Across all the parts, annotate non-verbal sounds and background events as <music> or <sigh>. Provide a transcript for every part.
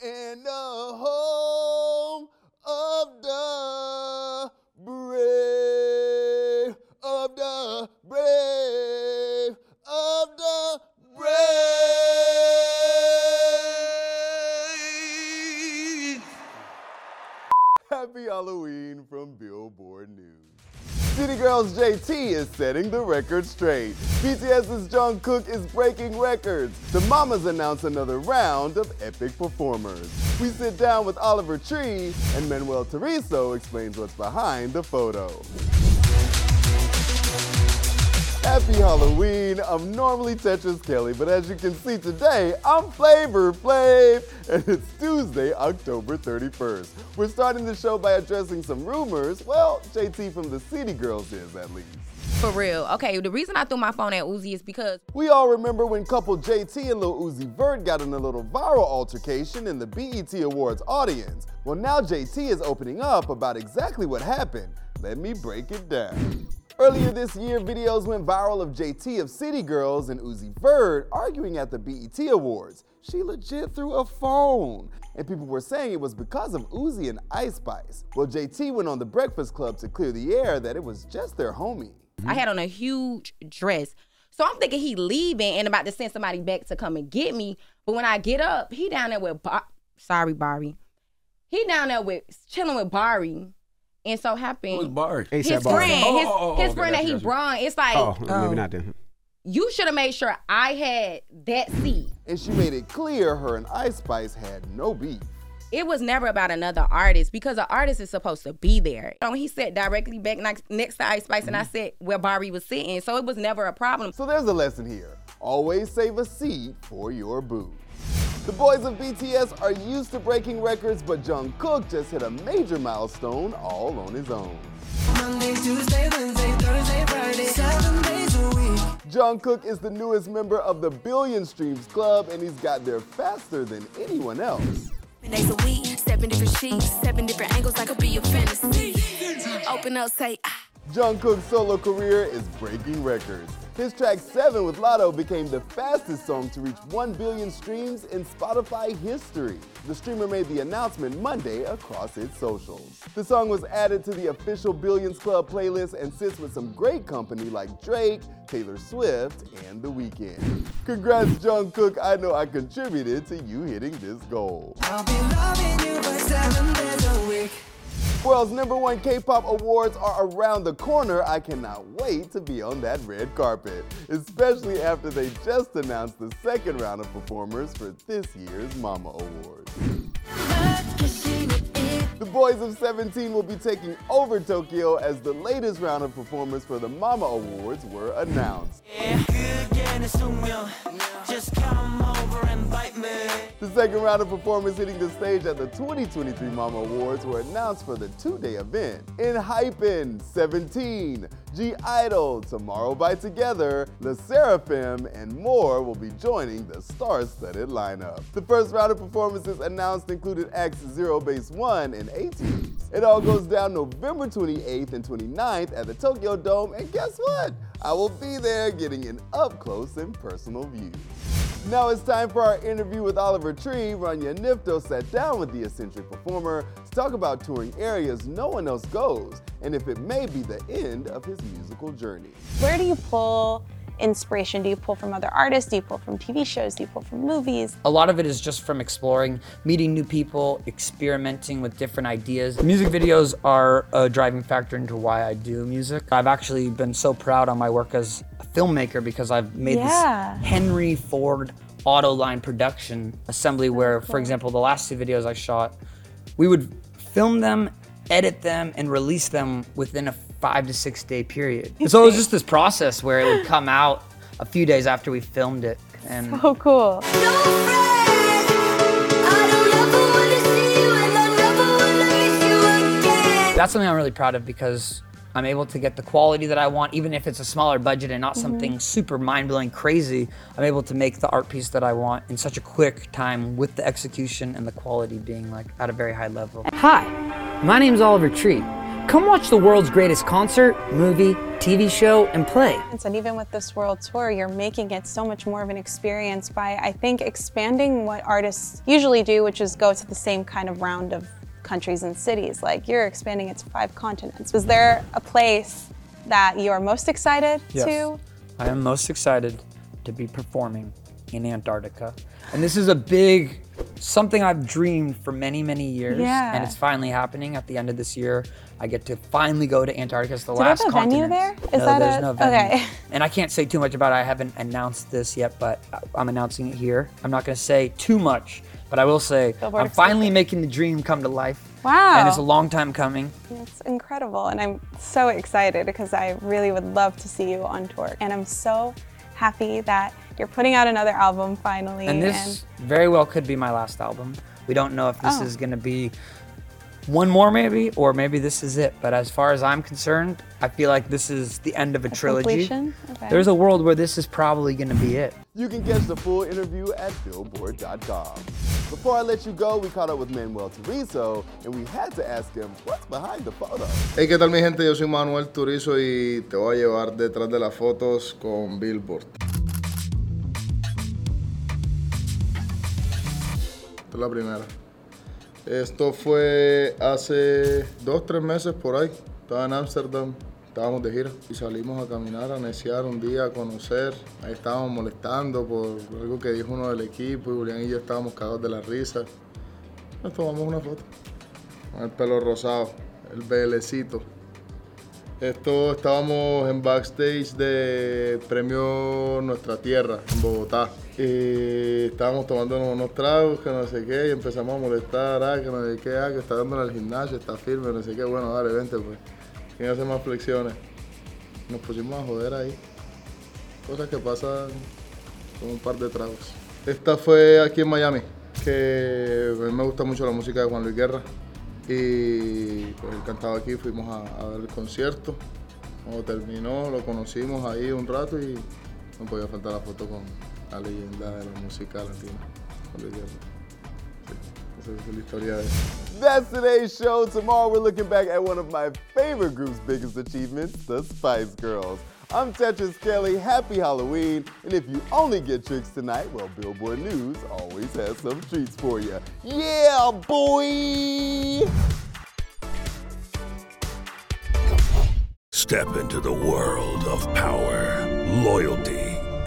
In Girls JT is setting the record straight. BTS's Jungkook is breaking records. The Mamas announce another round of epic performers. We sit down with Oliver Tree, and Manuel Turizo explains what's behind the photo. Happy Halloween. I'm normally Tetris Kelly, but as you can see today, I'm Flavor Flav, and it's Tuesday, October 31st. We're starting the show by addressing some rumors. Well, JT from the City Girls is at least. For real. Okay, the reason I threw my phone at Uzi is because We all remember when couple JT and Lil Uzi Vert got in a little viral altercation in the BET Awards audience. Well, now JT is opening up about exactly what happened. Let me break it down. Earlier this year, videos went viral of JT of City Girls and Uzi Vert arguing at the BET Awards. She legit threw a phone. And people were saying it was because of Uzi and Ice Spice. Well, JT went on the Breakfast Club to clear the air that it was just their homie. I had on a huge dress. So I'm thinking he leaving and about to send somebody back to come and get me. But when I get up, he down there with Bar- sorry, Bari. He down there with chilling with Bari. And so happened Who's Barry? his A$AP friend, Oh, his, oh, oh, oh, his okay, friend that gotcha, he gotcha. brung. It's like Oh, maybe oh. not then. you should have made sure I had that seat. And she made it clear her and Ice Spice had no beef. it was never about another artist because an artist is supposed to be there. So he sat directly back next, next to Ice Spice, and I mm-hmm. sat where Bari was sitting, so it was never a problem. So there's a lesson here. Always save a seat for your boo. The boys of BTS are used to breaking records, but Jungkook just hit a major milestone all on his own. Monday, Tuesday, Wednesday, Thursday, Friday, seven days a week. Jungkook is the newest member of the Billion Streams Club, and he's got there faster than anyone else. Days a week, seven different sheets, seven different angles, I could be your fantasy. Open up, say, ah. Jungkook's solo career is breaking records. His track 7 with Latto became the fastest song to reach 1 billion streams in Spotify history. The streamer made the announcement Monday across its socials. The song was added to the official Billions Club playlist and sits with some great company like Drake, Taylor Swift, and The Weeknd. Congrats, Jungkook. I know I contributed to you hitting this goal. World's number one K-pop awards are around the corner. I cannot wait to be on that red carpet, especially after they just announced the second round of performers for this year's Mama Awards. The boys of 17 will be taking over Tokyo as the latest round of performers for the Mama Awards were announced. The second round of performers hitting the stage at the 2023 Mama Awards were announced for the two-day event. ENHYPEN, 17, G Idol, Tomorrow by Together, LE SSERAFIM, and more will be joining the star-studded lineup. The first round of performances announced included acts Zero Base 1 and 18. It all goes down November 28th and 29th at the Tokyo Dome, and guess what? I will be there getting an up-close and personal view. Now it's time for our interview with Oliver Tree. Rania Nifto sat down with the eccentric performer to talk about touring areas no one else goes and if it may be the end of his musical journey. Where do you pull inspiration do you pull from other artists? Do you pull from TV shows? Do you pull from movies? A lot of it is just from exploring, meeting new people, experimenting with different ideas. Music videos are a driving factor into why I do music. I've actually been so proud on my work as a filmmaker because I've made Yeah. this Henry Ford auto line production assembly where, for example, the last two videos I shot, we would film them, edit them, and release them within a five to six day period. so it was just this process where it would come out a few days after we filmed it. And Oh, cool. that's something I'm really proud of because I'm able to get the quality that I want, even if it's a smaller budget and not mm-hmm. something super mind blowing crazy. I'm able to make the art piece that I want in such a quick time with the execution and the quality being like at a very high level. Hi, my name's Oliver Tree. Come watch the world's greatest concert, movie, TV show, and play. And even with this world tour, you're making it so much more of an experience by, I think, expanding what artists usually do, which is go to the same kind of round of countries and cities. Like you're expanding it to five continents. Is there a place that you are most excited to? I am most excited to be performing in Antarctica. And this is a big something I've dreamed for many, many years. Yeah. And it's finally happening at the end of this year. I get to finally go to Antarctica. It's the Do have last a venue continent. there? Is no, that there's a- no venue. okay. <laughs> And I can't say too much about it. I haven't announced this yet, but I'm announcing it here. I'm not going to say too much, but I will say Billboard I'm finally making the dream come to life. Wow. And it's a long time coming. It's incredible. And I'm so excited because I really would love to see you on tour. And I'm so happy that you're putting out another album finally. And this very well could be my last album. We don't know if this Oh. is going to be one more, maybe, or maybe this is it. But as far as I'm concerned, I feel like this is the end of a, trilogy. Okay. There's a world where this is probably going to be it. You can catch the full interview at Billboard.com. Before I let you go, we caught up with Manuel Turizo, and we had to ask him what's behind the photo. Hey, ¿qué tal mi gente? Yo soy Manuel Turizo y te voy a llevar detrás de las fotos con Billboard. La primera. Esto fue hace dos, tres meses por ahí. Estaba en Ámsterdam, estábamos de gira y salimos a caminar, a neciar un día, a conocer. Ahí estábamos molestando por algo que dijo uno del equipo y Julián y yo estábamos cagados de la risa. Nos tomamos una foto con el pelo rosado, el belecito. Esto estábamos en backstage de Premio Nuestra Tierra en Bogotá. Y estábamos tomándonos unos tragos, que no sé qué, y empezamos a molestar, ah, que no sé qué, ah, que está dándole al gimnasio, está firme, no sé qué. Bueno, dale, vente pues. ¿Quién hace más flexiones? Nos pusimos a joder ahí. Cosas que pasan con un par de tragos. Esta fue aquí en Miami, que a mí me gusta mucho la música de Juan Luis Guerra. Y pues él cantaba aquí, fuimos a, a ver el concierto. Cuando terminó, lo conocimos ahí un rato y no podía faltar la foto con la leyenda de la música latina, Juan Luis Guerra. That's today's show. Tomorrow we're looking back at one of my favorite group's biggest achievements, the Spice Girls. I'm Tetris Kelly. Happy Halloween. And if you only get tricks tonight, well, Billboard News always has some treats for you. Yeah, boy! Step into the world of power, loyalty,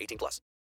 18 plus.